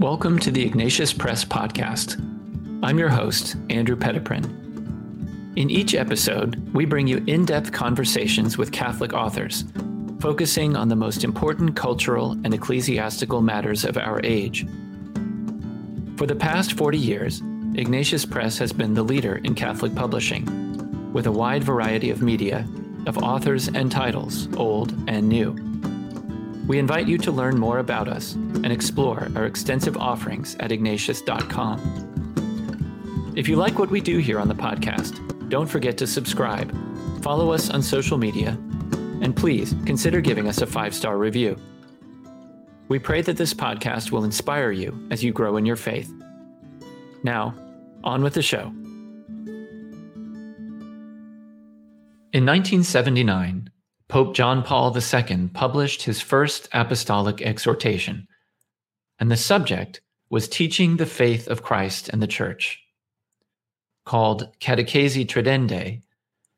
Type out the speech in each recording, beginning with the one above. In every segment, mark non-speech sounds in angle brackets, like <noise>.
Welcome to the Ignatius Press Podcast. I'm your host, Andrew Petiprin. In each episode, we bring you in depth conversations with Catholic authors, focusing on the most important cultural and ecclesiastical matters of our age. For the past 40 years, Ignatius Press has been the leader in Catholic publishing, with a wide variety of media, of authors and titles, old and new. We invite you to learn more about us and explore our extensive offerings at ignatius.com. If you like what we do here on the podcast, don't forget to subscribe, follow us on social media, and please consider giving us a five star review. We pray that this podcast will inspire you as you grow in your faith. Now, on with the show. In 1979, Pope John Paul II published his first apostolic exhortation, and the subject was teaching the faith of Christ and the Church. Called Catechesi Tradendae,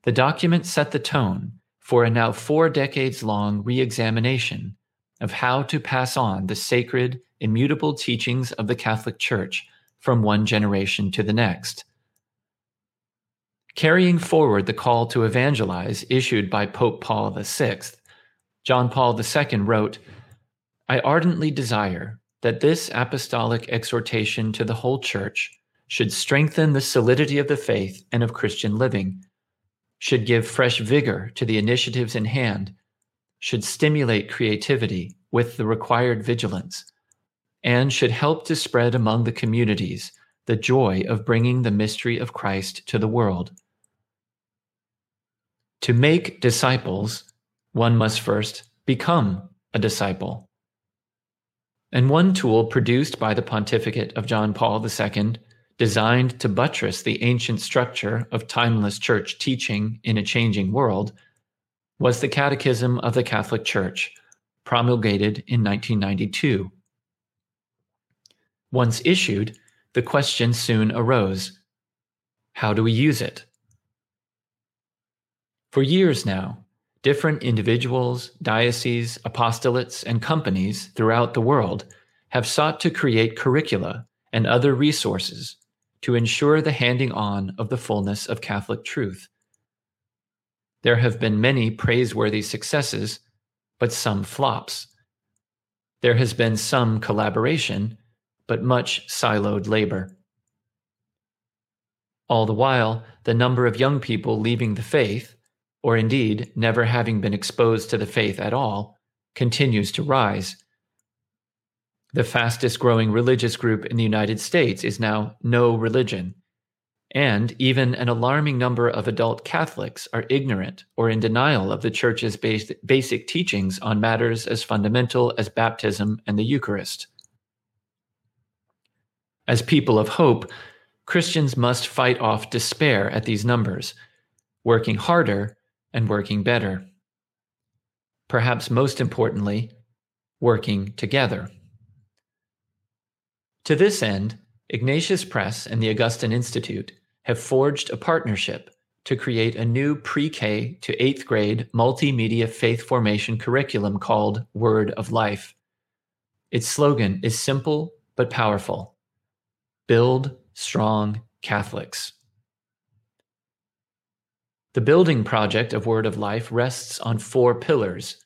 the document set the tone for a now four decades long re examination of how to pass on the sacred, immutable teachings of the Catholic Church from one generation to the next Carrying forward the call to evangelize issued by Pope Paul VI, John Paul II wrote, I ardently desire that this apostolic exhortation to the whole Church should strengthen the solidity of the faith and of Christian living, should give fresh vigor to the initiatives in hand, should stimulate creativity with the required vigilance, and should help to spread among the communities the joy of bringing the mystery of Christ to the world. To make disciples, one must first become a disciple. And one tool produced by the pontificate of John Paul II, designed to buttress the ancient structure of timeless church teaching in a changing world, was the Catechism of the Catholic Church, promulgated in 1992. Once issued, the question soon arose how do we use it? For years now, different individuals, dioceses, apostolates, and companies throughout the world have sought to create curricula and other resources to ensure the handing on of the fullness of Catholic truth. There have been many praiseworthy successes, but some flops. There has been some collaboration, but much siloed labor. All the while, the number of young people leaving the faith or indeed never having been exposed to the faith at all, continues to rise. The fastest growing religious group in the United States is now no religion. And even an alarming number of adult Catholics are ignorant or in denial of the Church's basic teachings on matters as fundamental as baptism and the Eucharist. As people of hope, Christians must fight off despair at these numbers, working harder and working better. Perhaps most importantly, working together. To this end, Ignatius Press and the Augustine Institute have forged a partnership to create a new pre K to eighth grade multimedia faith formation curriculum called Word of Life. Its slogan is simple but powerful Build Strong Catholics. The building project of Word of Life rests on four pillars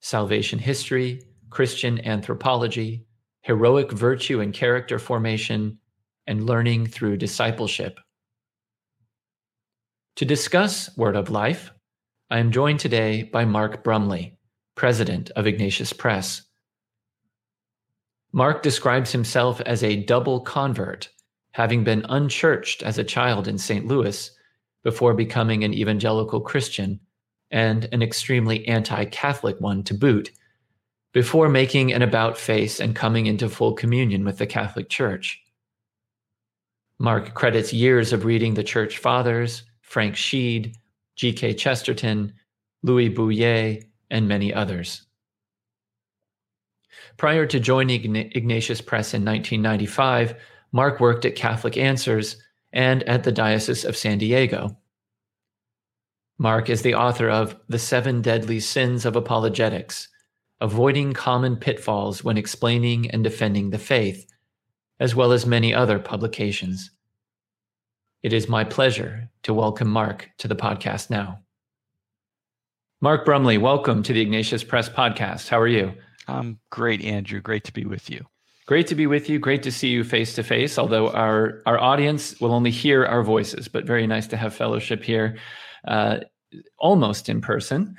salvation history, Christian anthropology, heroic virtue and character formation, and learning through discipleship. To discuss Word of Life, I am joined today by Mark Brumley, president of Ignatius Press. Mark describes himself as a double convert, having been unchurched as a child in St. Louis before becoming an evangelical Christian and an extremely anti Catholic one to boot, before making an about face and coming into full communion with the Catholic Church. Mark credits years of reading the Church Fathers, Frank Sheed, G.K. Chesterton, Louis Bouyer, and many others. Prior to joining Ignatius Press in 1995, Mark worked at Catholic Answers and at the Diocese of San Diego. Mark is the author of The Seven Deadly Sins of Apologetics, Avoiding Common Pitfalls When Explaining and Defending the Faith, as well as many other publications. It is my pleasure to welcome Mark to the podcast now. Mark Brumley, welcome to the Ignatius Press podcast. How are you? I'm great, Andrew. Great to be with you. Great to be with you. Great to see you face to face, although our, our audience will only hear our voices, but very nice to have fellowship here, uh, almost in person.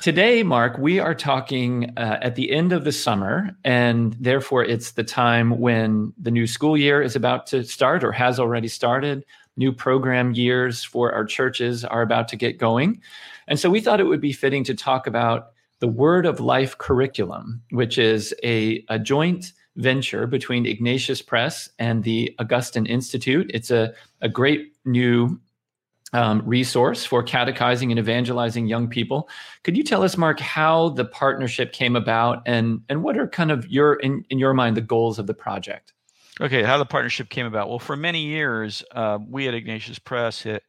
Today, Mark, we are talking uh, at the end of the summer, and therefore it's the time when the new school year is about to start or has already started. New program years for our churches are about to get going. And so we thought it would be fitting to talk about the Word of Life curriculum, which is a, a joint venture between Ignatius Press and the Augustine Institute. It's a, a great new um, resource for catechizing and evangelizing young people. Could you tell us, Mark, how the partnership came about and, and what are kind of your, in, in your mind, the goals of the project? Okay, how the partnership came about. Well, for many years, uh, we at Ignatius Press hit,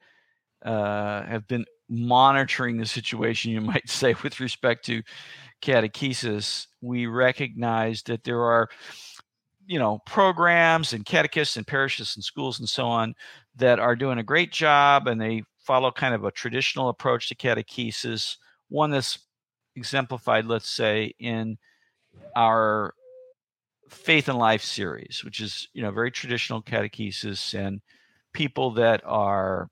uh, have been monitoring the situation, you might <laughs> say, with respect to catechesis, we recognize that there are, you know, programs and catechists and parishes and schools and so on that are doing a great job and they follow kind of a traditional approach to catechesis, one that's exemplified, let's say, in our faith and life series, which is, you know, very traditional catechesis and people that are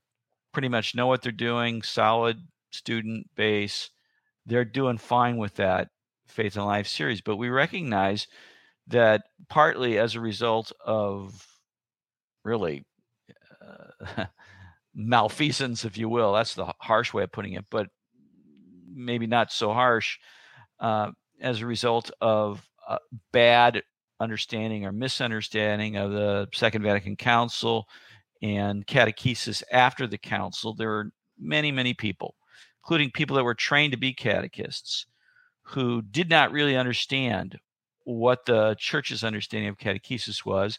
pretty much know what they're doing, solid student base, they're doing fine with that Faith and Life series. But we recognize that partly as a result of really uh, <laughs> malfeasance, if you will, that's the harsh way of putting it, but maybe not so harsh, uh, as a result of bad understanding or misunderstanding of the Second Vatican Council and catechesis after the council. There are many, many people including people that were trained to be catechists, who did not really understand what the church's understanding of catechesis was,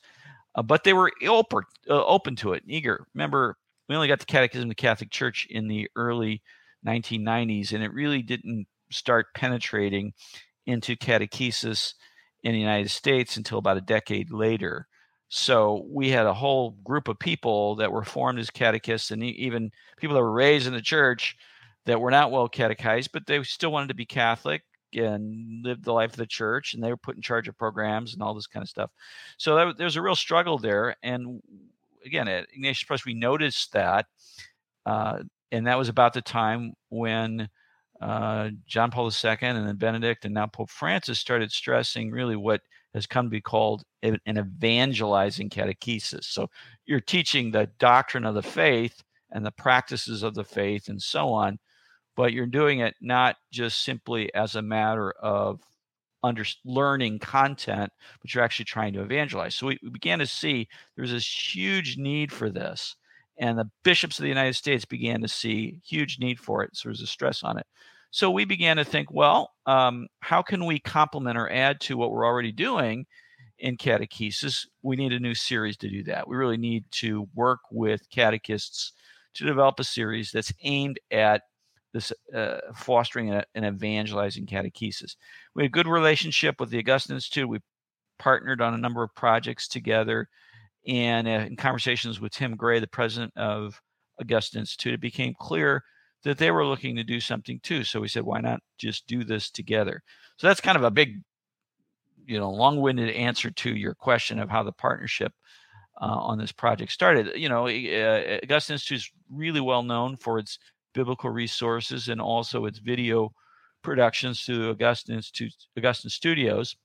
uh, but they were open, uh, open to it, eager. Remember, we only got the Catechism of the Catholic Church in the early 1990s, and it really didn't start penetrating into catechesis in the United States until about a decade later. So we had a whole group of people that were formed as catechists, and even people that were raised in the church that were not well catechized, but they still wanted to be Catholic and live the life of the church, and they were put in charge of programs and all this kind of stuff. So that, there's a real struggle there. And again, at Ignatius Press, we noticed that, uh, and that was about the time when uh, John Paul II and then Benedict and now Pope Francis started stressing really what has come to be called an evangelizing catechesis. So you're teaching the doctrine of the faith and the practices of the faith and so on but you're doing it not just simply as a matter of under learning content, but you're actually trying to evangelize. So we, we began to see there's this huge need for this. And the bishops of the United States began to see huge need for it. So there's a stress on it. So we began to think, well, um, how can we complement or add to what we're already doing in catechesis? We need a new series to do that. We really need to work with catechists to develop a series that's aimed at this uh, fostering a, an evangelizing catechesis. We had a good relationship with the Augustine Institute. We partnered on a number of projects together, and uh, in conversations with Tim Gray, the president of Augustine Institute, it became clear that they were looking to do something too. So we said, why not just do this together? So that's kind of a big, you know, long-winded answer to your question of how the partnership uh, on this project started. You know, uh, Augustine Institute is really well known for its biblical resources and also its video productions through Augustine Institute, Augustine Studios.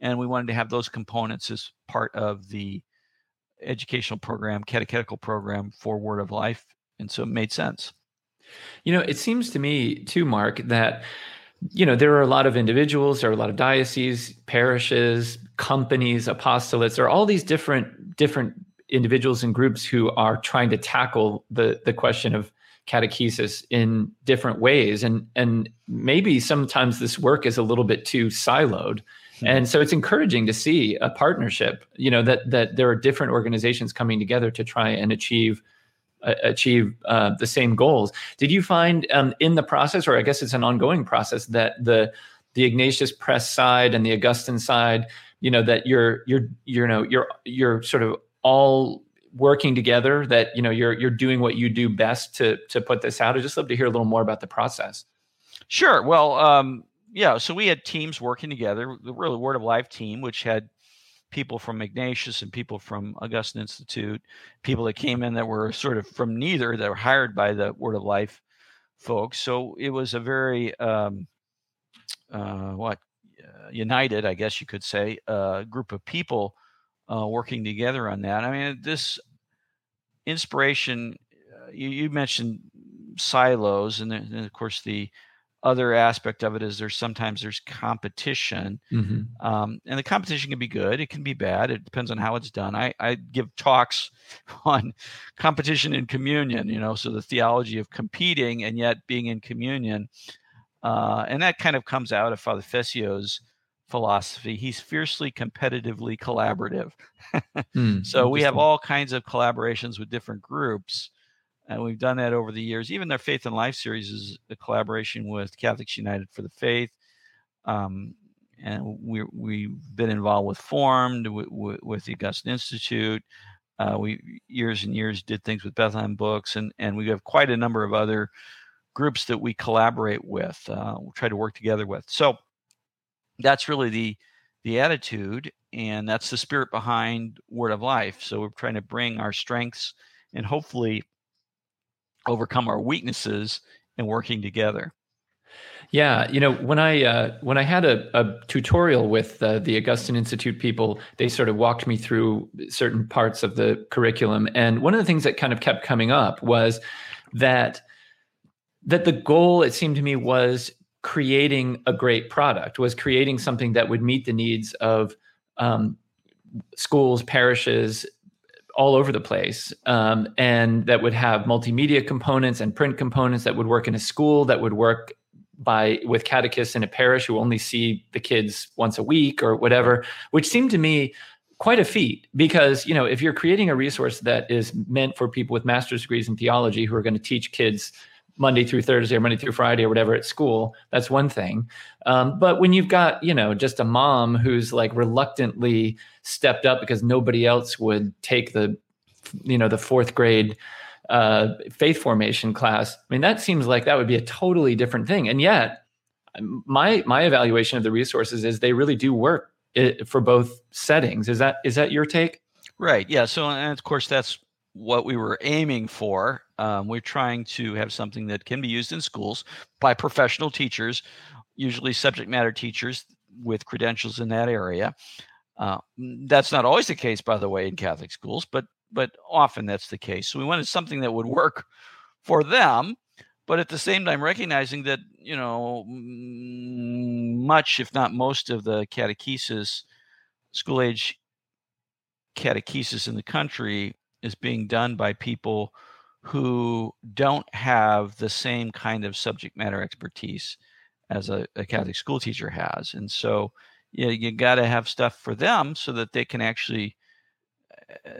And we wanted to have those components as part of the educational program, catechetical program for Word of Life. And so it made sense. You know, it seems to me too, Mark, that you know there are a lot of individuals there are a lot of dioceses parishes companies apostolates. There are all these different different individuals and groups who are trying to tackle the the question of catechesis in different ways. And and maybe sometimes this work is a little bit too siloed. Mm-hmm. and so it's encouraging to see a partnership you know that that there are different organizations coming together to try and achieve achieve uh, the same goals. Did you find um, in the process, or I guess it's an ongoing process, that the the Ignatius Press side and the Augustine side, you know, that you're you're you know you're you're sort of all working together. That you know you're you're doing what you do best to to put this out. I'd just love to hear a little more about the process. Sure. Well, um, yeah. So we had teams working together. The really Word of Life team, which had people from Ignatius and people from Augustine Institute, people that came in that were sort of from neither that were hired by the Word of Life folks. So it was a very um, uh, what uh, united, I guess you could say, uh, group of people uh, working together on that. I mean, this inspiration. Uh, you, you, mentioned silos, and, and of course the other aspect of it is there's sometimes there's competition mm-hmm. um, and the competition can be good it can be bad it depends on how it's done. I, I give talks <laughs> on competition in communion you know so the theology of competing and yet being in communion uh, and that kind of comes out of father Fessio's philosophy. He's fiercely competitively collaborative. <laughs> Mm, so we have all kinds of collaborations with different groups and we've done that over the years. Even their Faith and Life series is a collaboration with Catholics United for the Faith. Um, and we, we've been involved with Formed, with, with the Augustine Institute. Uh, we years and years did things with Bethlehem Books, and, and we have quite a number of other groups that we collaborate with, uh, we try to work together with. So that's really the the attitude, and that's the spirit behind Word of Life. So we're trying to bring our strengths and hopefully overcome our weaknesses and working together. Yeah, you know, when I uh, when I had a, a tutorial with uh, the Augustine Institute people, they sort of walked me through certain parts of the curriculum, and one of the things that kind of kept coming up was that that the goal, it seemed to me, was creating a great product, was creating something that would meet the needs of um, schools, parishes, all over the place um, and that would have multimedia components and print components that would work in a school that would work by with catechists in a parish who only see the kids once a week or whatever which seemed to me quite a feat because you know if you're creating a resource that is meant for people with master's degrees in theology who are going to teach kids Monday through Thursday or Monday through Friday or whatever at school. That's one thing. Um, but when you've got, you know, just a mom who's like reluctantly stepped up because nobody else would take the, you know, the fourth grade uh, faith formation class, I mean, that seems like that would be a totally different thing. And yet, my my evaluation of the resources is they really do work for both settings. Is that is that your take? Right. Yeah. So, and of course, that's what we were aiming for. Um, we're trying to have something that can be used in schools by professional teachers, usually subject matter teachers with credentials in that area. Uh, that's not always the case, by the way, in Catholic schools, but but often that's the case. So we wanted something that would work for them, but at the same time recognizing that you know much, if not most, of the catechesis, school age catechesis in the country is being done by people who don't have the same kind of subject matter expertise as a, a Catholic school teacher has. And so you, know, you got to have stuff for them so that they can actually, uh,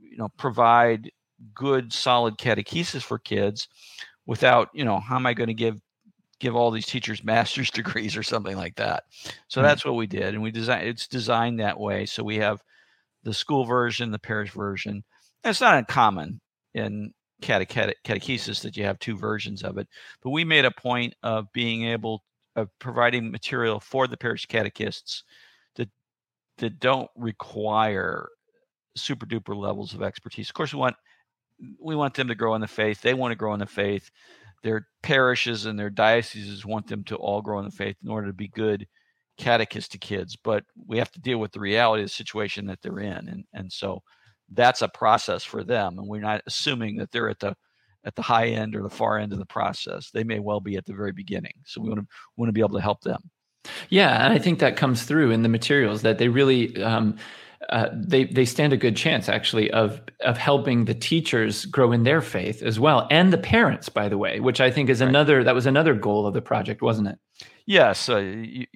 you know, provide good, solid catechesis for kids without, you know, how am I going to give give all these teachers <laughs> master's degrees or something like that. So mm-hmm. that's what we did, and we designed. It's designed that way. So we have the school version, the parish version, it's not uncommon in catechesis that you have two versions of it, but we made a point of being able of providing material for the parish catechists that that don't require super duper levels of expertise. Of course, we want we want them to grow in the faith. They want to grow in the faith. Their parishes and their dioceses want them to all grow in the faith in order to be good catechists to kids. But we have to deal with the reality of the situation that they're in, and and so that's a process for them and we're not assuming that they're at the at the high end or the far end of the process. They may well be at the very beginning so we want to want to be able to help them. Yeah and i think that comes through in the materials that they really um, uh, they they stand a good chance actually of of helping the teachers grow in their faith as well and the parents by the way which i think is right. another that was another goal of the project wasn't it? Yes uh, you,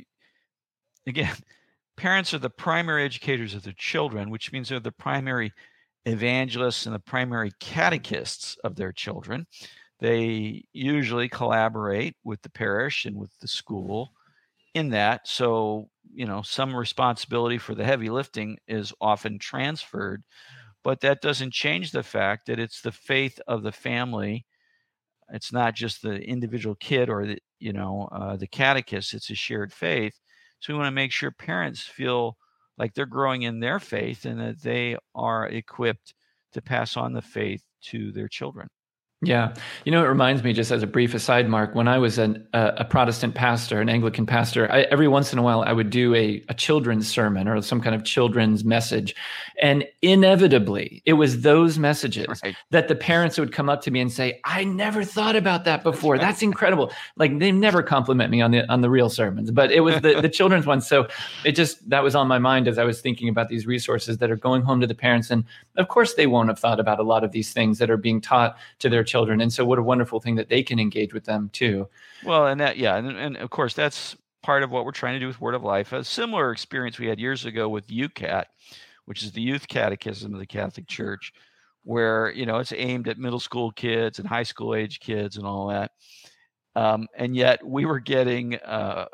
again parents are the primary educators of their children, which means they're the primary evangelists and the primary catechists of their children. They usually collaborate with the parish and with the school in that. So, you know, some responsibility for the heavy lifting is often transferred, but that doesn't change the fact that it's the faith of the family. It's not just the individual kid or the, you know, uh, the catechist, it's a shared faith. So we want to make sure parents feel like they're growing in their faith and that they are equipped to pass on the faith to their children. Yeah. You know, it reminds me, just as a brief aside, Mark, when I was an, uh, a Protestant pastor, an Anglican pastor, I, every once in a while I would do a, a children's sermon or some kind of children's message. And inevitably, it was those messages right. that the parents would come up to me and say, I never thought about that before. That's, That's incredible. Like they never compliment me on the on the real sermons, but it was the, the <laughs> children's ones. So it just that was on my mind as I was thinking about these resources that are going home to the parents. And of course, they won't have thought about a lot of these things that are being taught to their children. And so, what a wonderful thing that they can engage with them too. Well, and that, yeah, and, and of course, that's part of what we're trying to do with Word of Life. A similar experience we had years ago with YOUCAT which is the Youth Catechism of the Catholic Church, where you know it's aimed at middle school kids and high school age kids and all that. Um, and yet, we were getting uh,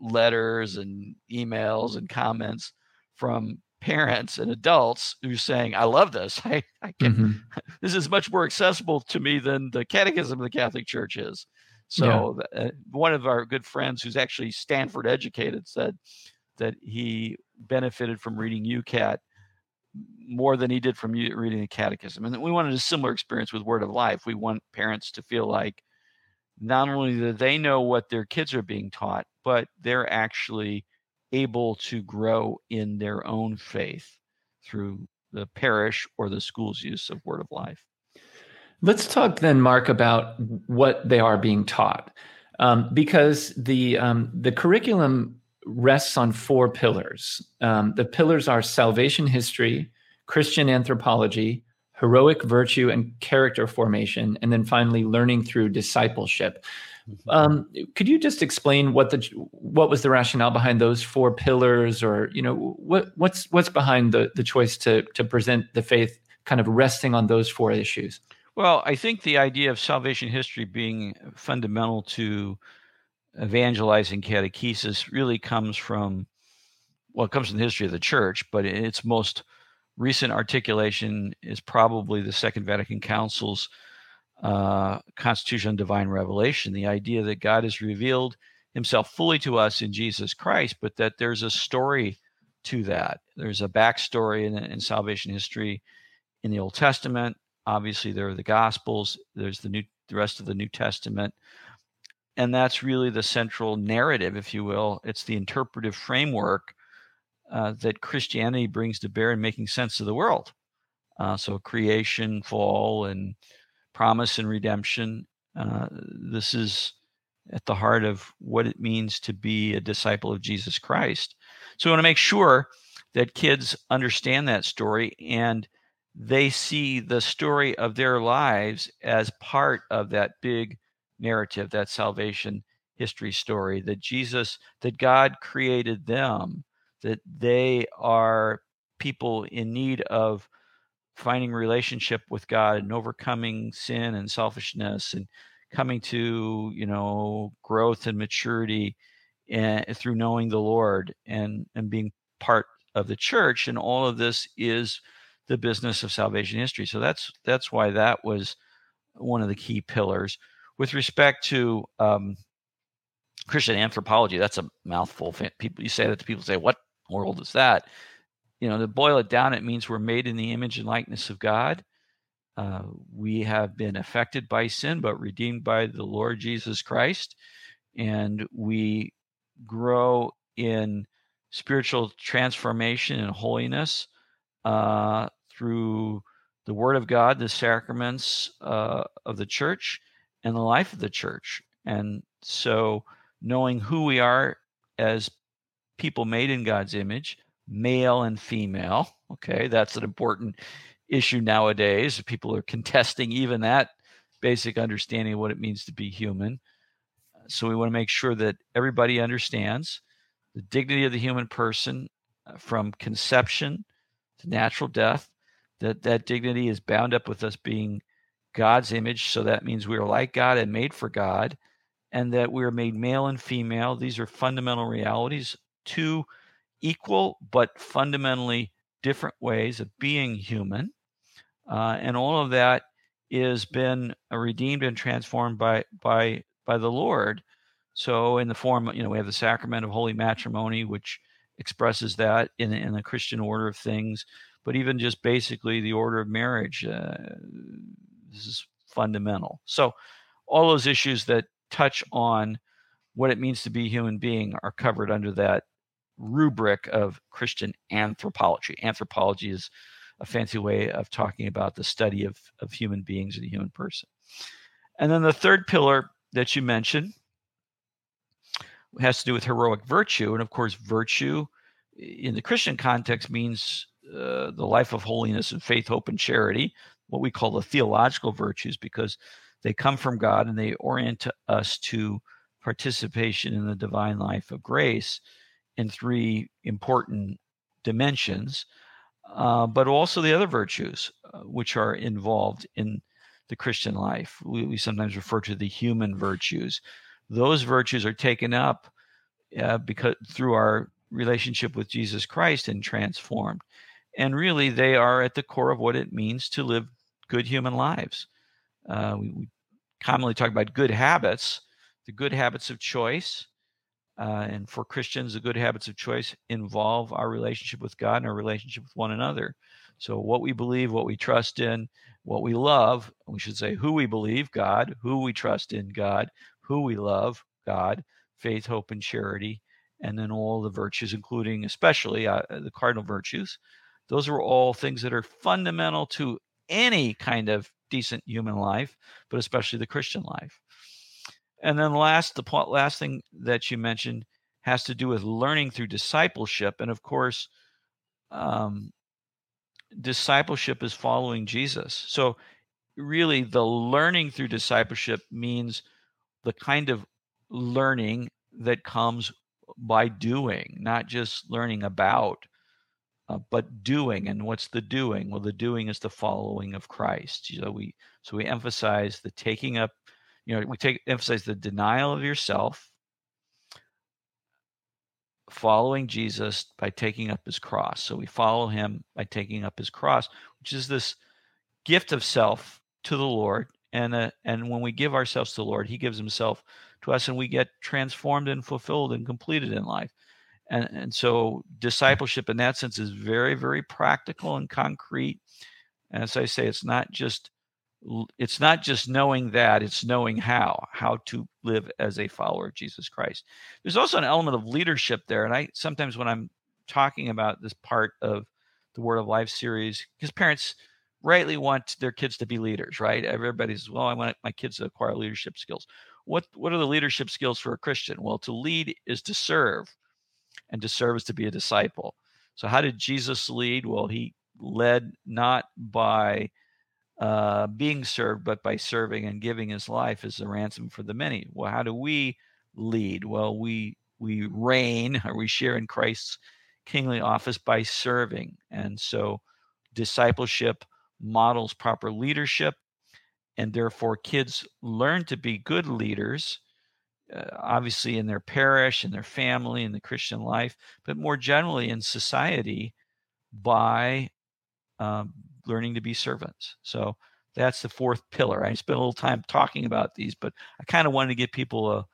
letters and emails and comments from parents and adults who's saying, I love this. <laughs> I, I can, mm-hmm. <laughs> this is much more accessible to me than the catechism of the Catholic Church is. So yeah. uh, one of our good friends who's actually Stanford educated said that he benefited from reading YOUCAT more than he did from reading the catechism. And we wanted a similar experience with Word of Life. We want parents to feel like not only that they know what their kids are being taught, but they're actually able to grow in their own faith through the parish or the school's use of Word of Life. Let's talk then, Mark, about what they are being taught, um, because the um, the curriculum rests on four pillars. Um, the pillars are salvation history, Christian anthropology, heroic virtue and character formation, and then finally learning through discipleship. Mm-hmm. Um, could you just explain what the what was the rationale behind those four pillars, or you know what what's what's behind the the choice to to present the faith kind of resting on those four issues? Well, I think the idea of salvation history being fundamental to evangelizing catechesis really comes from well, it comes from the history of the church, but its most recent articulation is probably the Second Vatican Council's uh, Constitution on Divine Revelation, the idea that God has revealed himself fully to us in Jesus Christ, but that there's a story to that. There's a backstory in, in salvation history in the Old Testament. Obviously, there are the Gospels. There's the new, the rest of the New Testament, and that's really the central narrative, if you will. It's the interpretive framework uh, that Christianity brings to bear in making sense of the world. Uh, so, creation, fall, and promise and redemption. Uh, this is at the heart of what it means to be a disciple of Jesus Christ. So we want to make sure that kids understand that story and they see the story of their lives as part of that big narrative, that salvation history story, that Jesus, that God created them, that they are people in need of finding relationship with God and overcoming sin and selfishness and coming to you know growth and maturity and through knowing the Lord and and being part of the church. And all of this is the business of salvation history. So that's that's why that was one of the key pillars. With respect to um, Christian anthropology that's a mouthful. People you say that to people say what world is that you know, to boil it down, it means we're made in the image and likeness of God. Uh, we have been affected by sin, but redeemed by the Lord Jesus Christ. And we grow in spiritual transformation and holiness uh, through the Word of God, the sacraments uh, of the church, and the life of the church. And so, knowing who we are as people made in God's image, male and female. Okay, that's an important issue nowadays. People are contesting even that basic understanding of what it means to be human. So we want to make sure that everybody understands the dignity of the human person uh, from conception to natural death, that that dignity is bound up with us being God's image. So that means we are like God and made for God, and that we are made male and female. These are fundamental realities, two equal but fundamentally different ways of being human. Uh, and all of that is been redeemed and transformed by by by the Lord. So in the form, you know, we have the sacrament of holy matrimony, which expresses that in in the Christian order of things. But even just basically the order of marriage, uh, this is fundamental. So all those issues that touch on what it means to be a human being are covered under that rubric of Christian anthropology. Anthropology is a fancy way of talking about the study of, of human beings and the human person. And then the third pillar that you mentioned has to do with heroic virtue. And of course, virtue in the Christian context means uh, the life of holiness and faith, hope, and charity, what we call the theological virtues, because they come from God and they orient us to participation in the divine life of grace in three important dimensions, uh, but also the other virtues uh, which are involved in the Christian life. We, we, sometimes refer to the human virtues. Those virtues are taken up uh, because through our relationship with Jesus Christ and transformed. And really, they are at the core of what it means to live good human lives. Uh, we, we, commonly talk about good habits, the good habits of choice. Uh, and for Christians, the good habits of choice involve our relationship with God and our relationship with one another. So, what we believe, what we trust in, what we love, we should say who we believe, God, who we trust in, God, who we love, God, faith, hope, and charity, and then all the virtues, including especially uh, the cardinal virtues. Those are all things that are fundamental to any kind of decent human life, but especially the Christian life. And then last, the last thing that you mentioned has to do with learning through discipleship, and of course, um, discipleship is following Jesus. So, really, the learning through discipleship means the kind of learning that comes by doing, not just learning about, uh, but doing. And what's the doing? Well, the doing is the following of Christ. So we so we emphasize the taking up. You know, we take emphasize the denial of yourself, following Jesus by taking up his cross. So we follow him by taking up his cross, which is this gift of self to the Lord. And uh, and when we give ourselves to the Lord, He gives Himself to us and we get transformed and fulfilled and completed in life. And, and so discipleship in that sense is very, very practical and concrete. And as I say, it's not just it's not just knowing that it's knowing how how to live as a follower of jesus christ there's also an element of leadership there and i sometimes when i'm talking about this part of the word of life series because parents rightly want their kids to be leaders right everybody's well i want my kids to acquire leadership skills what what are the leadership skills for a Christian? Well, to lead is to serve, and to serve is to be a disciple. So, how did Jesus lead? Well, he led not by uh, being served, but by serving and giving his life as a ransom for the many. Well, how do we lead? Well, we we reign or <laughs> we share in Christ's kingly office by serving, and so discipleship models proper leadership and therefore kids learn to be good leaders uh, obviously in their parish in their family in the christian life but more generally in society by um, learning to be servants so that's the fourth pillar i spent a little time talking about these but i kind of wanted to give people a,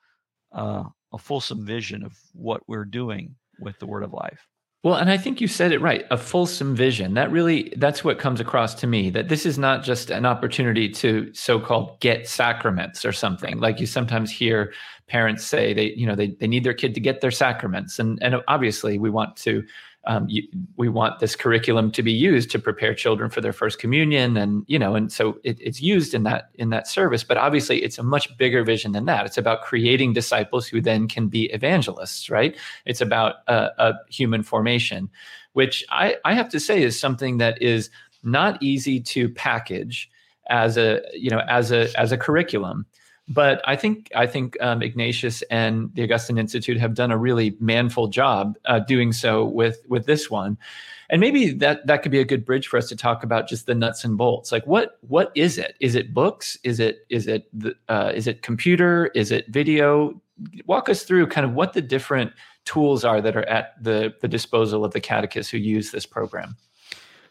a, a fulsome vision of what we're doing with the word of life well, and I think you said it right, a fulsome vision. That really that's what comes across to me that this is not just an opportunity to so-called get sacraments or something. Like you sometimes hear parents say they, you know, they, they need their kid to get their sacraments. And and obviously we want to um, you, we want this curriculum to be used to prepare children for their first communion and you know and so it, it's used in that in that service but obviously it's a much bigger vision than that. It's about creating disciples who then can be evangelists right? It's about a, a human formation which I, I have to say is something that is not easy to package as a you know as a as a curriculum but I think I think um, Ignatius and the Augustine Institute have done a really manful job uh, doing so with with this one, and maybe that that could be a good bridge for us to talk about just the nuts and bolts. Like what what is it? Is it books? Is it is it the, uh, is it computer? Is it video? Walk us through kind of what the different tools are that are at the the disposal of the catechists who use this program.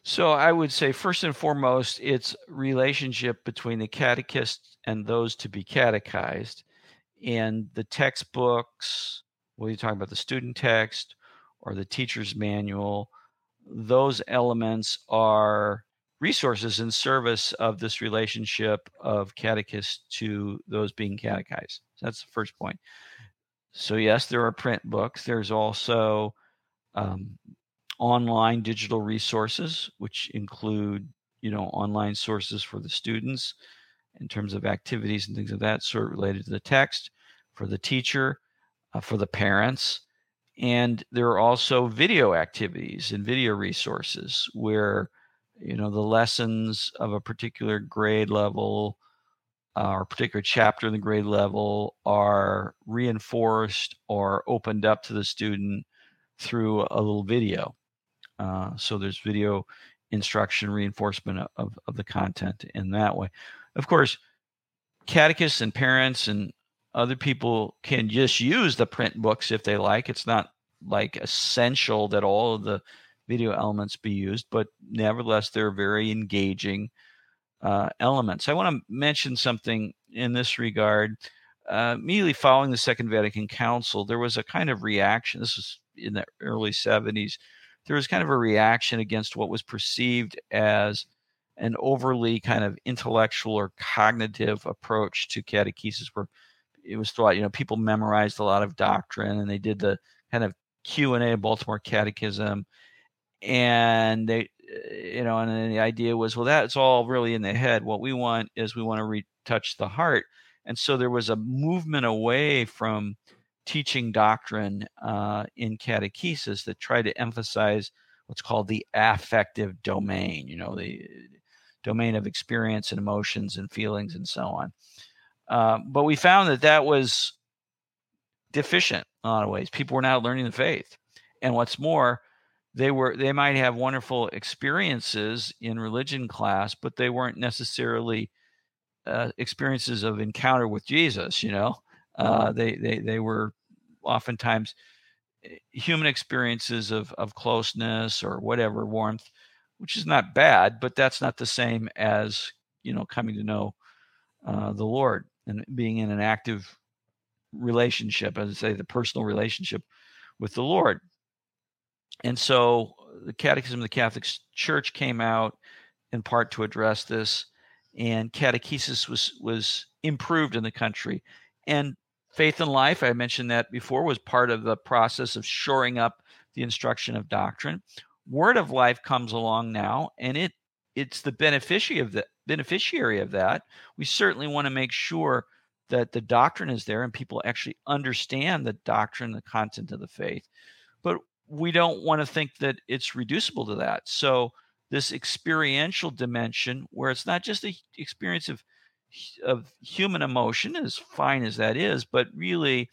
So I would say first and foremost, it's relationship between the catechist and those to be catechized. And the textbooks, whether you're talking about the student text or the teacher's manual, those elements are resources in service of this relationship of catechist to those being catechized. So that's the first point. So yes, there are print books. There's also um, online digital resources, which include, you know, online sources for the students in terms of activities and things of that sort related to the text, for the teacher, uh, for the parents. And there are also video activities and video resources where, you know, the lessons of a particular grade level uh, or particular chapter in the grade level are reinforced or opened up to the student through a little video. Uh, so there's video instruction reinforcement of, of the content in that way. Of course, catechists and parents and other people can just use the print books if they like. It's not like essential that all of the video elements be used, but nevertheless, they're very engaging uh, elements. I want to mention something in this regard. Uh, immediately following the Second Vatican Council, there was a kind of reaction. This was in the early 70s there was kind of a reaction against what was perceived as an overly kind of intellectual or cognitive approach to catechesis where it was thought you know people memorized a lot of doctrine and they did the kind of q&a of baltimore catechism. And they you know and the idea was well that's all really in the head. What we want is we want to retouch the heart. And so there was a movement away from teaching doctrine uh, in catechesis that try to emphasize what's called the affective domain, you know, the domain of experience and emotions and feelings and so on. Uh, but we found that that was deficient in a lot of ways. People were not learning the faith. And what's more, they were they might have wonderful experiences in religion class, but they weren't necessarily uh, experiences of encounter with Jesus. You know, uh, they they they were oftentimes eh, human experiences of of closeness or whatever warmth, which is not bad, but that's not the same as you know coming to know uh, the Lord and being in an active relationship, as I say, the personal relationship with the Lord. And so the Catechism of the Catholic Church came out in part to address this, and catechesis was was improved in the country. And Faith and Life, I mentioned that before, was part of the process of shoring up the instruction of doctrine. Word of Life comes along now, and it it's the beneficiary of the beneficiary of that. We certainly want to make sure that the doctrine is there and people actually understand the doctrine, the content of the faith. But we don't want to think that it's reducible to that. So this experiential dimension, where it's not just the experience of of human emotion, as fine as that is, but really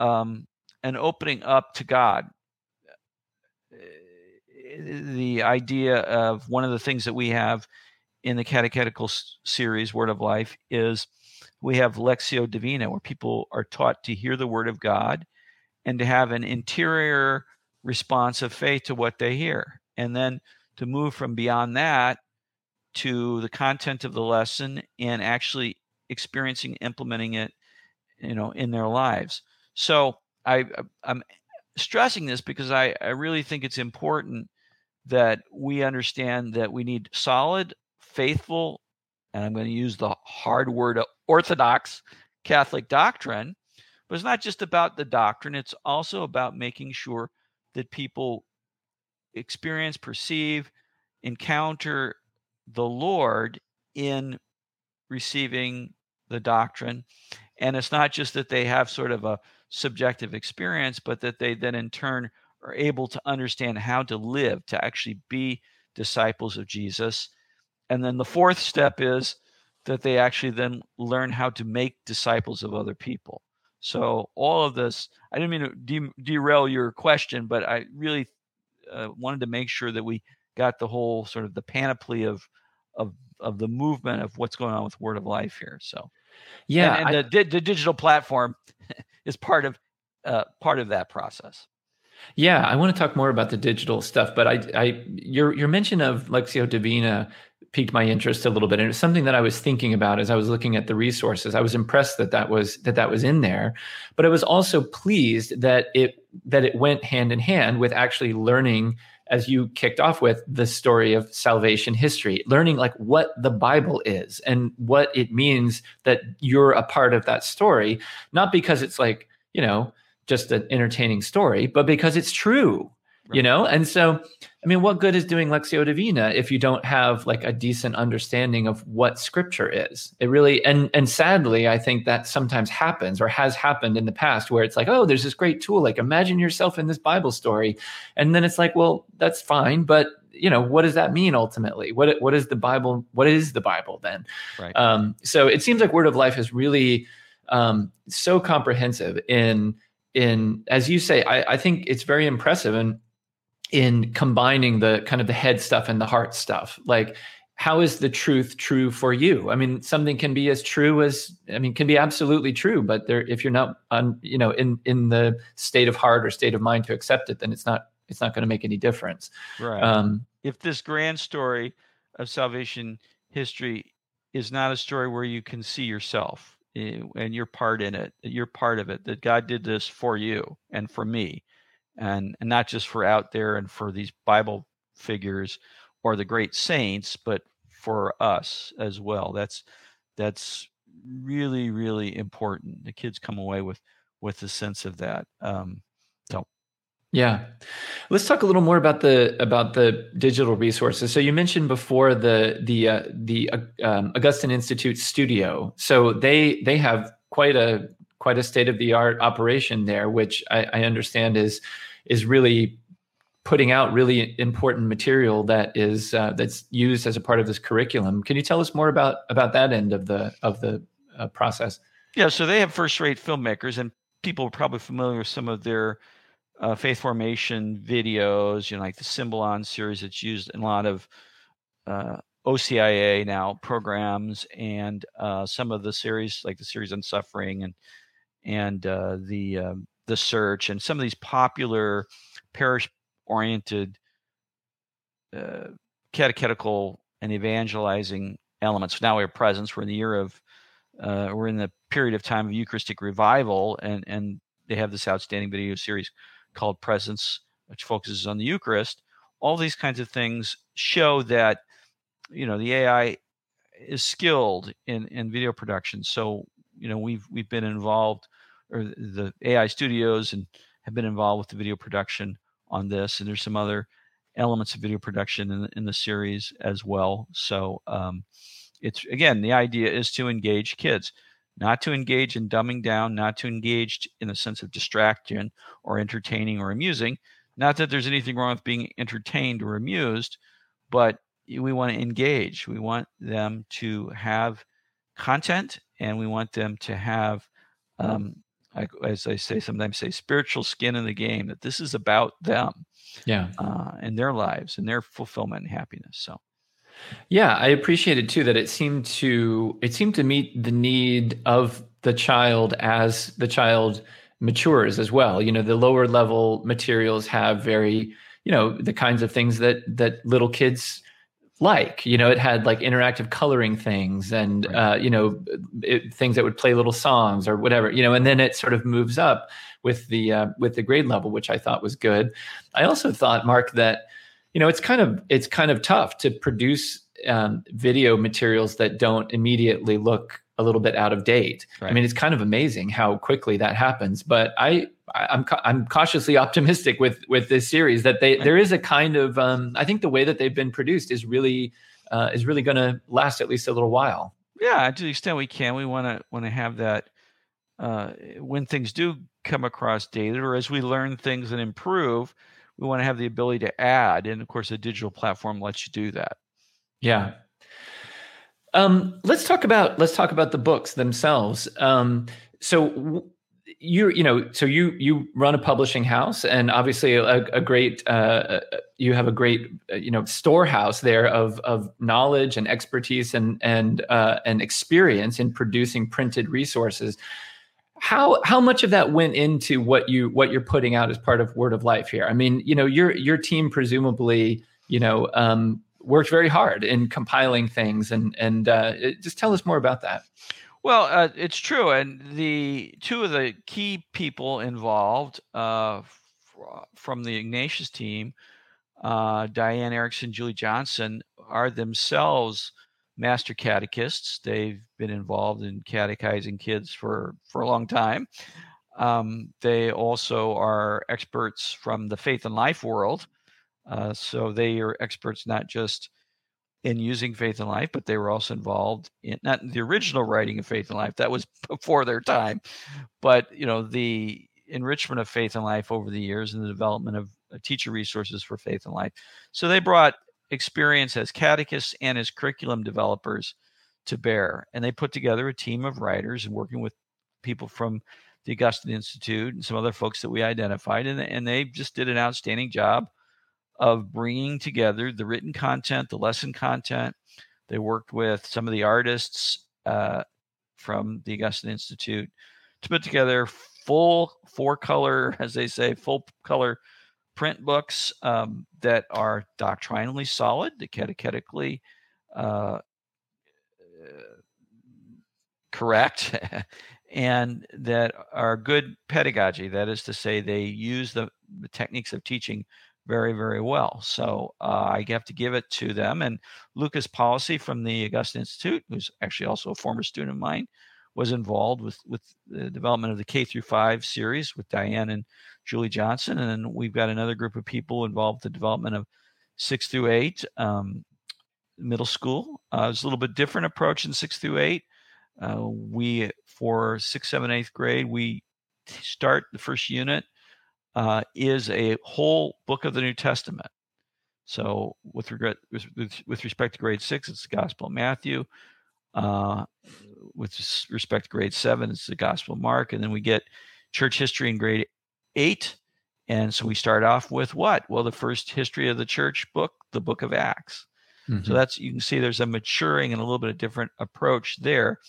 um, an opening up to God. The idea of one of the things that we have in the catechetical series, Word of Life, is we have Lectio Divina, where people are taught to hear the Word of God and to have an interior response of faith to what they hear. And then to move from beyond that to the content of the lesson and actually experiencing implementing it you know in their lives. So i i'm stressing this because i i really think it's important that we understand that we need solid faithful and i'm going to use the hard word orthodox catholic doctrine but it's not just about the doctrine it's also about making sure that people experience perceive encounter the Lord in receiving the doctrine. And it's not just that they have sort of a subjective experience, but that they then in turn are able to understand how to live, to actually be disciples of Jesus. And then the fourth step is that they actually then learn how to make disciples of other people. So all of this, I didn't mean to de- derail your question, but I really uh, wanted to make sure that we got the whole sort of the panoply of of of the movement of what's going on with Word of Life here. So yeah, and, and I, the, the digital platform <laughs> is part of uh, part of that process. Yeah, I want to talk more about the digital stuff, but I, I, your your mention of Lectio Divina piqued my interest a little bit, and it's something that I was thinking about as I was looking at the resources. I was impressed that that was that that was in there, but I was also pleased that it that it went hand in hand with actually learning as you kicked off with the story of salvation history, learning like what the Bible is and what it means that you're a part of that story, not because it's like, you know, just an entertaining story, but because it's true. You know? And so, I mean, what good is doing Lectio Divina if you don't have like a decent understanding of what scripture is? It really, and, and sadly, I think that sometimes happens or has happened in the past where it's like, oh, there's this great tool. Like imagine yourself in this Bible story. And then it's like, well, that's fine. But you know what does that mean ultimately what what is the bible what is the bible then right um, so it seems like word of life is really um, so comprehensive in in as you say I, I think it's very impressive in in combining the kind of the head stuff and the heart stuff. Like how is the truth true for you? I mean something can be as true as i mean can be absolutely true but there if you're not on you know in in the state of heart or state of mind to accept it then it's not it's not going to make any difference. Right. Um if this grand story of salvation history is not a story where you can see yourself Eh, and you're part in it you're part of it that god did this for you and for me and, and not just for out there and for these bible figures or the great saints but for us as well that's that's really really important the kids come away with with a sense of that um, so yeah. Let's talk a little more about the about the digital resources. So you mentioned before the the uh, the uh, um, Augustine Institute studio. So they they have quite a quite a state of the art operation there, which I, I understand is is really putting out really important material that is uh, that's used as a part of this curriculum. Can you tell us more about about that end of the of the uh, process? Yeah, so they have first rate filmmakers, and people are probably familiar with some of their uh, faith formation videos, you know, like the Symbolon series that's used in a lot of uh, OCIA now programs, and uh, some of the series like the series on suffering and and uh, the um, the search and some of these popular parish oriented uh, catechetical and evangelizing elements. Now we have presence. We're in the year of uh, we're in the period of time of Eucharistic revival, and and they have this outstanding video series called Presence, which focuses on the Eucharist. All these kinds of things show that you know the AI is skilled in in video production. So you know we've we've been involved, or the AI studios and have been involved with the video production on this, and there's some other elements of video production in the, in the series as well. So um, it's again the idea is to engage kids not to engage in dumbing down, not to engage in the sense of distraction or entertaining or amusing. Not that there's anything wrong with being entertained or amused, but we want to engage. We want them to have content and we want them to have, um, as I say, sometimes say spiritual skin in the game, that this is about them. Yeah. Uh, and their lives and their fulfillment and happiness. So. Yeah, I appreciated too that it seemed to it seemed to meet the need of the child as the child matures as well. You know, the lower level materials have very, you know, the kinds of things that that little kids like. You know, it had like interactive coloring things and uh, you know, it, things that would play little songs or whatever. You know, and then it sort of moves up with the uh, with the grade level, which I thought was good. I also thought, Mark, that you know it's kind of it's kind of tough to produce um, video materials that don't immediately look a little bit out of date. Right. I mean, it's kind of amazing how quickly that happens. But I, I'm, I'm cautiously <laughs> optimistic with with this series that they there is a kind of um, I think the way that they've been produced is really uh, is really going to last at least a little while. Yeah, to the extent we can, we want to want to have that uh, when things do come across dated or as we learn things and improve we want to have the ability to add and of course a digital platform lets you do that yeah Um, let's talk about let's talk about the books themselves. Um, so you you know so you you run a publishing house and obviously a, a great uh, you have a great you know storehouse there of of knowledge and expertise and and uh, and experience in producing printed resources how how much of that went into what you what you're putting out as part of word of life here i mean you know your your team presumably you know um, worked very hard in compiling things and and uh, just tell us more about that well, uh, it's true, and the two of the key people involved uh, from the Ignatius team, uh, Diane Erickson, Julie Johnson, are themselves master catechists. They've been involved in catechizing kids for for a long time. Um, they also are experts from the faith and life world, uh, so they are experts not just in using Faith and Life, but they were also involved in not in the original writing of Faith and Life. That was <laughs> before their time, but you know the enrichment of Faith and Life over the years and the development of uh, teacher resources for Faith and Life. So they brought experience as catechists and as curriculum developers to bear, and they put together a team of writers and working with people from the Augustine Institute and some other folks that we identified, and, and they just did an outstanding job of bringing together the written content, the lesson content. They worked with some of the artists uh, from the Augustine Institute to put together full four color, <laughs> as they say, full color print books um, that are doctrinally solid, that catechetically uh, correct, <laughs> and that are good pedagogy. That is to say, they use the, the techniques of teaching very, very well. So uh, I have to give it to them. And Lucas Pollice from the Augustine Institute, who's actually also a former student of mine, was involved with with the development of the K through five series with Diane and Julie Johnson, and then we've got another group of people involved with the development of six through eight um, middle school. Uh, it's a little bit different approach in six through eight. Uh, we for sixth, seventh, eighth grade, we start the first unit uh, is a whole book of the New Testament. So, with regret with, with respect to grade six, it's the Gospel of Matthew. Uh, with respect to grade seven, it's the Gospel of Mark, and then we get church history in grade eight. And so we start off with what? Well, the first history of the church book, the Book of Acts. Mm-hmm. So that's you can see there's a maturing and a little bit of different approach there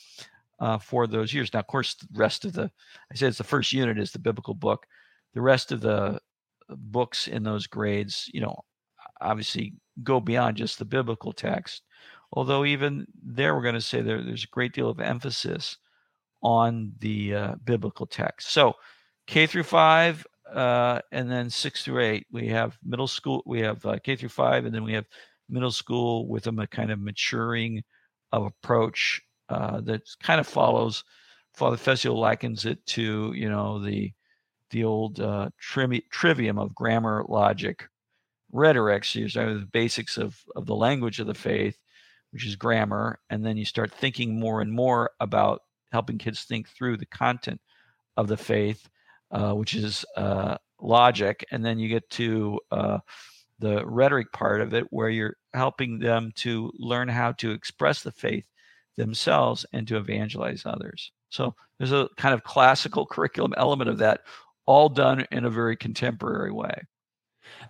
uh, for those years. Now, of course, the rest of the I said it's the first unit is the biblical book the rest of the books in those grades, you know, obviously go beyond just the biblical text. Although even there, we're going to say there, there's a great deal of emphasis on the uh, biblical text. So K through five, uh, and then six through eight, we have middle school. We have uh, K through five, and then we have middle school with a kind of maturing of approach uh, that kind of follows. Father Fessio likens it to you know the the old uh, tri- trivium of grammar, logic, rhetoric. So you start with the basics of, of the language of the faith, which is grammar, and then you start thinking more and more about helping kids think through the content of the faith, uh, which is uh, logic, and then you get to uh, the rhetoric part of it, where you're helping them to learn how to express the faith themselves and to evangelize others. So there's a kind of classical <laughs> curriculum element of that all done in a very contemporary way.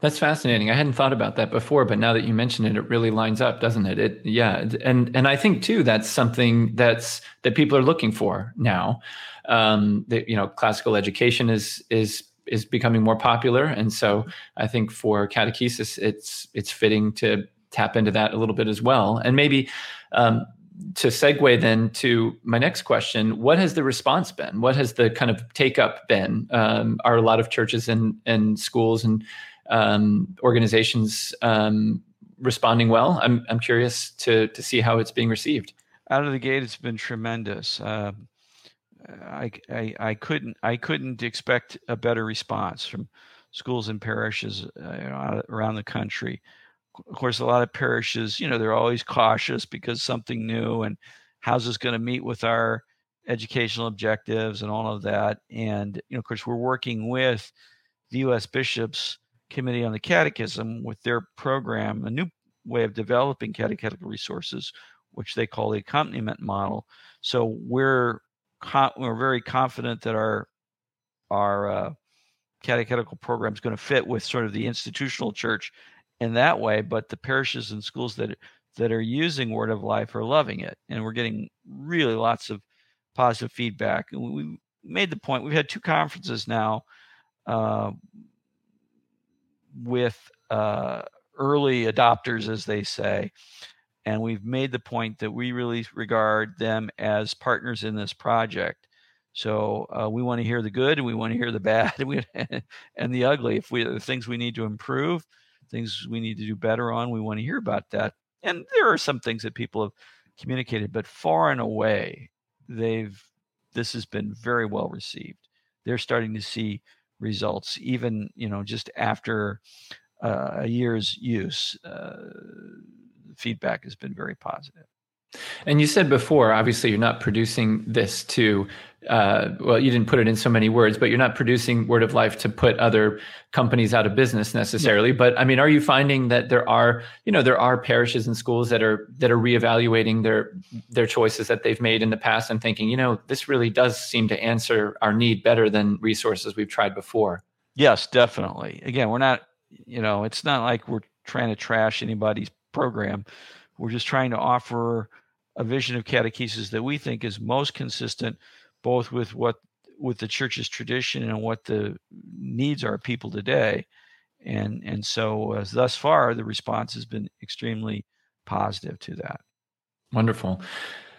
That's fascinating. I hadn't thought about that before, but now that you mention it, it really lines up, doesn't it? It yeah, and and I think too that's something that's that people are looking for now. Um, that you know, classical education is is is becoming more popular, and so I think for catechesis, it's it's fitting to tap into that a little bit as well, and maybe um, to segue then to my next question, what has the response been? What has the kind of take up been? Um, are a lot of churches and, and schools and um, organizations um, responding well? I'm, I'm curious to, to see how it's being received. Out of the gate, it's been tremendous. Uh, I, I, I, couldn't I couldn't expect a better response from schools and parishes uh, you know, around the country of course, a lot of parishes, you know, they're always cautious because something new and how's this going to meet with our educational objectives and all of that. And, you know, of course, we're working with the U.S. Bishops Committee on the Catechism with their program, a new way of developing catechetical resources which they call the accompaniment model. So we're we're very confident that our our uh, catechetical program is going to fit with sort of the institutional church in that way. But the parishes and schools that that are using Word of Life are loving it, and we're getting really lots of positive feedback. And we made the point. We've had two conferences now uh, with uh, early adopters, as they say, and we've made the point that we really regard them as partners in this project. So uh, we want to hear the good, and we want to hear the bad, <laughs> and, we, <laughs> and the ugly. If we the things we need to improve, things we need to do better on, we want to hear about that. And there are some things that people have communicated, but far and away, they've this has been very well received. They're starting to see results, even you know just after uh, a year's use. Uh, feedback has been very positive. And you said before, obviously, you're not producing this to, uh, well, you didn't put it in so many words, but you're not producing Word of Life to put other companies out of business necessarily. Yeah. But I mean, are you finding that there are, you know, there are parishes and schools that are that are reevaluating their their choices that they've made in the past and thinking, you know, this really does seem to answer our need better than resources we've tried before. Yes, definitely. Again, we're not, you know, it's not like we're trying to trash anybody's program. We're just trying to offer a vision of catechesis that we think is most consistent both with what with the church's tradition and what the needs are of people today. And and so uh, thus far the response has been extremely positive to that. Wonderful.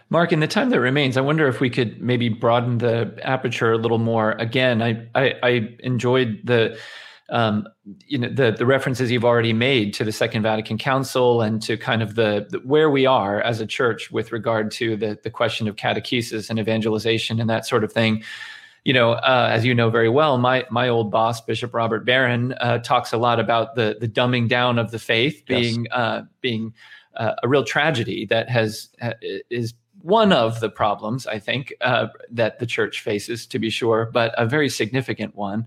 Mark in the time that remains i wonder if we could maybe broaden the aperture a little more. Again i i, I enjoyed the um, you know the the references you've already made to the Second Vatican Council and to kind of the, the, where we are as a church with regard to the the question of catechesis and evangelization and that sort of thing. You know, uh, as you know very well, my my old boss, Bishop Robert Barron, uh, talks a lot about the the dumbing down of the faith being yes. uh, being uh, a real tragedy that has is one of the problems I think uh, that the church faces, to be sure, but a very significant one.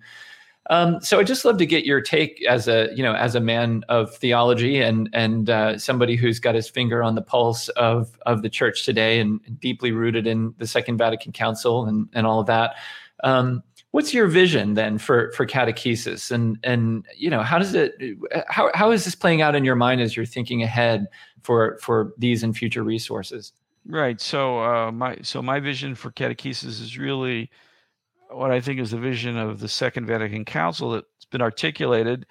Um, so I'd just love to get your take as a you know as a man of theology and and uh, somebody who's got his finger on the pulse of of the church today and deeply rooted in the Second Vatican Council and and all of that. Um, what's your vision then for for catechesis and and you know how does it how how is this playing out in your mind as you're thinking ahead for for these and future resources? Right. So uh, my so my vision for catechesis is really what I think is the vision of the Second Vatican Council that's been articulated.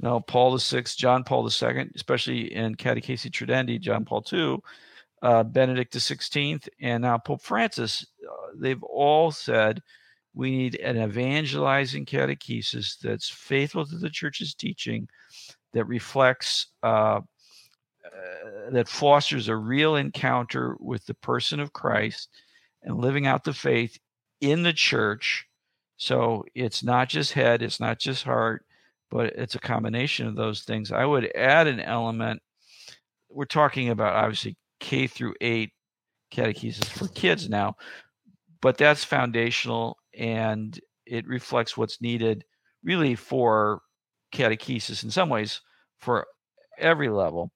You know, Paul VI, John Paul II, especially in Catechesi Tradendae, John Paul II, uh, Benedict XVI, and now Pope Francis. Uh, they've all said we need an evangelizing catechesis that's faithful to the church's teaching, that reflects, uh, uh that fosters a real encounter with the person of Christ and living out the faith in the church. So it's not just head, it's not just heart, but it's a combination of those things. I would add an element. We're talking about obviously K through eight catechesis for kids now, but that's foundational and it reflects what's needed really for catechesis in some ways for every level.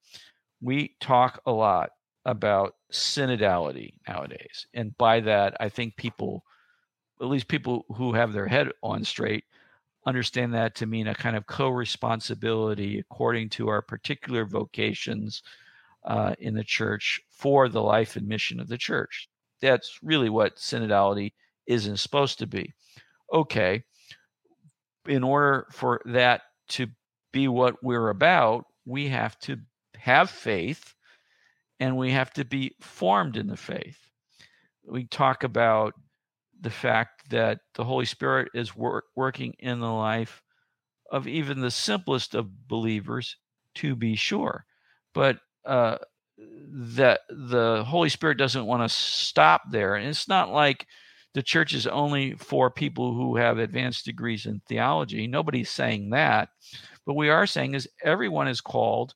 We talk a lot about synodality nowadays. And by that, I think people at least people who have their head on straight understand that to mean a kind of co-responsibility according to our particular vocations uh, in the church for the life and mission of the church. That's really what synodality isn't supposed to be. Okay, in order for that to be what we're about, we have to have faith and we have to be formed in the faith. We talk about the fact that the Holy Spirit is wor- working in the life of even the simplest of believers, to be sure. But uh, that the Holy Spirit doesn't want to stop there. And it's not like the church is only for people who have advanced degrees in theology. Nobody's saying that. But we are saying is everyone is called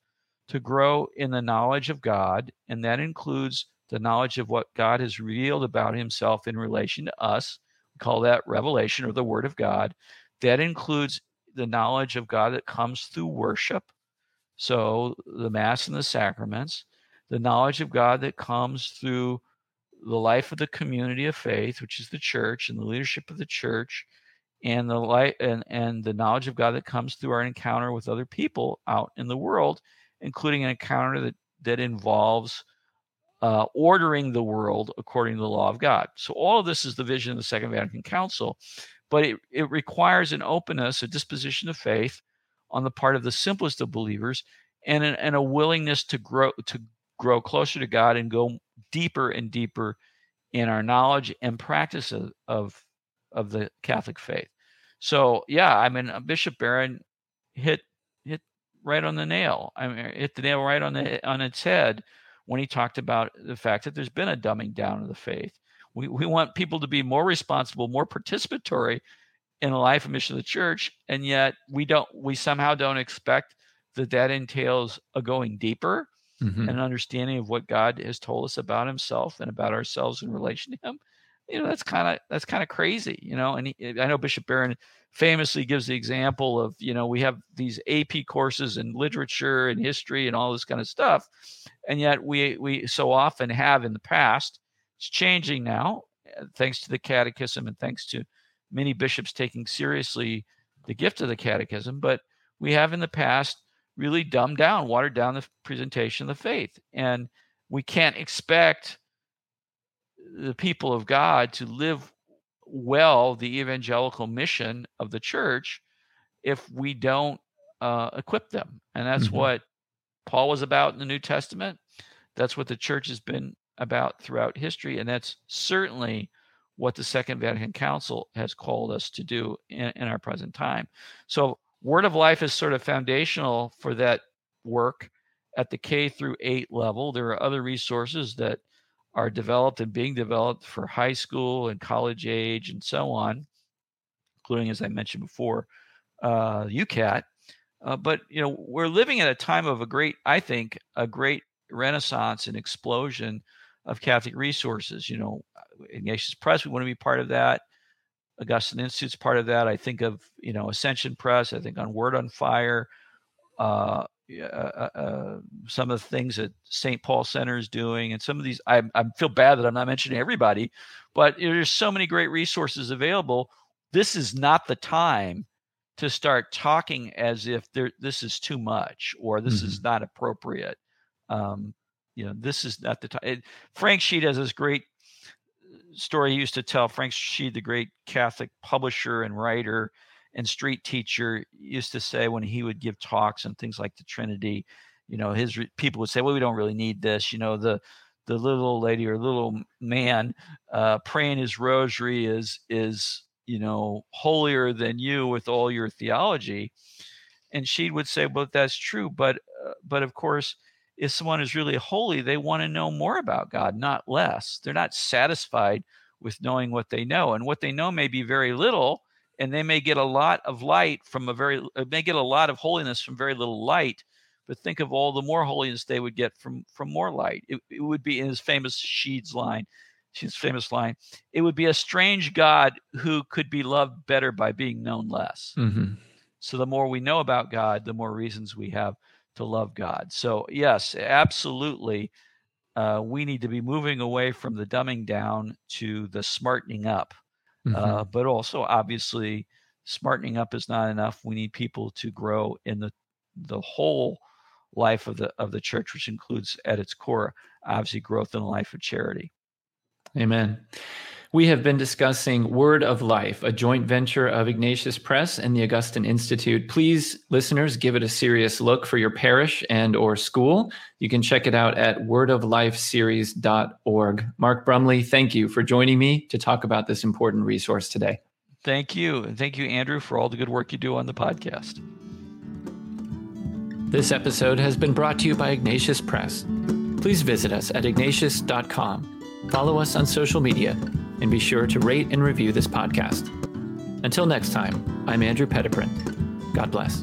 to grow in the knowledge of God, and that includes the knowledge of what God has revealed about himself in relation to us. We call that revelation or the word of God. That includes the knowledge of God that comes through worship. So the Mass and the sacraments, the knowledge of God that comes through the life of the community of faith, which is the church and the leadership of the church, and the light and, and the knowledge of God that comes through our encounter with other people out in the world, including an encounter that, that involves uh, ordering the world according to the law of God. So all of this is the vision of the Second Vatican Council, but it, it requires an openness, a disposition of faith on the part of the simplest of believers, and, an, and a willingness to grow to grow closer to God and go deeper and deeper in our knowledge and practice of, of, of the Catholic faith. So yeah, I mean Bishop Barron hit hit right on the nail. I mean hit the nail right on the on its head when he talked about the fact that there's been a dumbing down of the faith. We we want people to be more responsible, more participatory in the life and mission of the church, and yet we don't we somehow don't expect that that entails a going deeper mm-hmm. and an understanding of what God has told us about Himself and about ourselves in relation to Him. You know, that's kind of that's kind of crazy. You know, and he, I know Bishop Barron famously gives the example of you know we have these AP courses in literature and history and all this kind of stuff, and yet we we so often have in the past. It's changing now, uh, thanks to the Catechism and thanks to many bishops taking seriously the gift of the Catechism. But we have in the past really dumbed down, watered down the presentation of the faith. And we can't expect the people of God to live well the evangelical mission of the church if we don't uh, equip them. And that's mm-hmm. what Paul was about in the New Testament. That's what the church has been about throughout history. And that's certainly what the Second Vatican Council has called us to do in, in our present time. So Word of Life is sort of foundational for that work at the K through 8 level. There are other resources that are developed and being developed for high school and college age and so on, including, as I mentioned before, uh, YOUCAT. Uh, but you know, we're living at a time of a great, I think, a great renaissance and explosion of Catholic resources. You know, Ignatius Press, we want to be part of that. Augustine Institute's part of that. I think of you know Ascension Press. I think on Word on Fire. Uh, uh, uh, uh, some of the things that St. Paul Center is doing, and some of these, I, I feel bad that I'm not mentioning everybody, but there's so many great resources available. This is not the time to start talking as if there, this is too much or this mm-hmm. is not appropriate. Um, you know, this is not the time. Frank Sheed has this great story he used to tell. Frank Sheed, the great Catholic publisher and writer and street teacher, used to say when he would give talks and things like the Trinity, you know, his re- people would say, "Well, we don't really need this." You know, the the little lady or little man uh, praying his rosary is is you know holier than you with all your theology. And she would say, "Well, that's true, but uh, but of course." if someone is really holy, they want to know more about God, not less. They're not satisfied with knowing what they know. And what they know may be very little, and they may get a lot of light from a very, uh, may get a lot of holiness from very little light. But think of all the more holiness they would get from from more light. It, it would be in his famous Sheed's line, his famous line. It would be a strange God who could be loved better by being known less. Mm-hmm. So the more we know about God, the more reasons we have to love God. So, yes, absolutely. Uh, we need to be moving away from the dumbing down to the smartening up. Mm-hmm. Uh, but also, obviously, smartening up is not enough. We need people to grow in the the whole life of the of the church, which includes at its core, obviously, growth in the life of charity. Amen. We have been discussing Word of Life, a joint venture of Ignatius Press and the Augustine Institute. Please, listeners, give it a serious look for your parish and or school. You can check it out at wordoflifeseries.org. Mark Brumley, thank you for joining me to talk about this important resource today. Thank you. And thank you, Andrew, for all the good work you do on the podcast. This episode has been brought to you by Ignatius Press. Please visit us at ignatius.com. Follow us on social media and be sure to rate and review this podcast. Until next time, I'm Andrew Petiprin. God bless.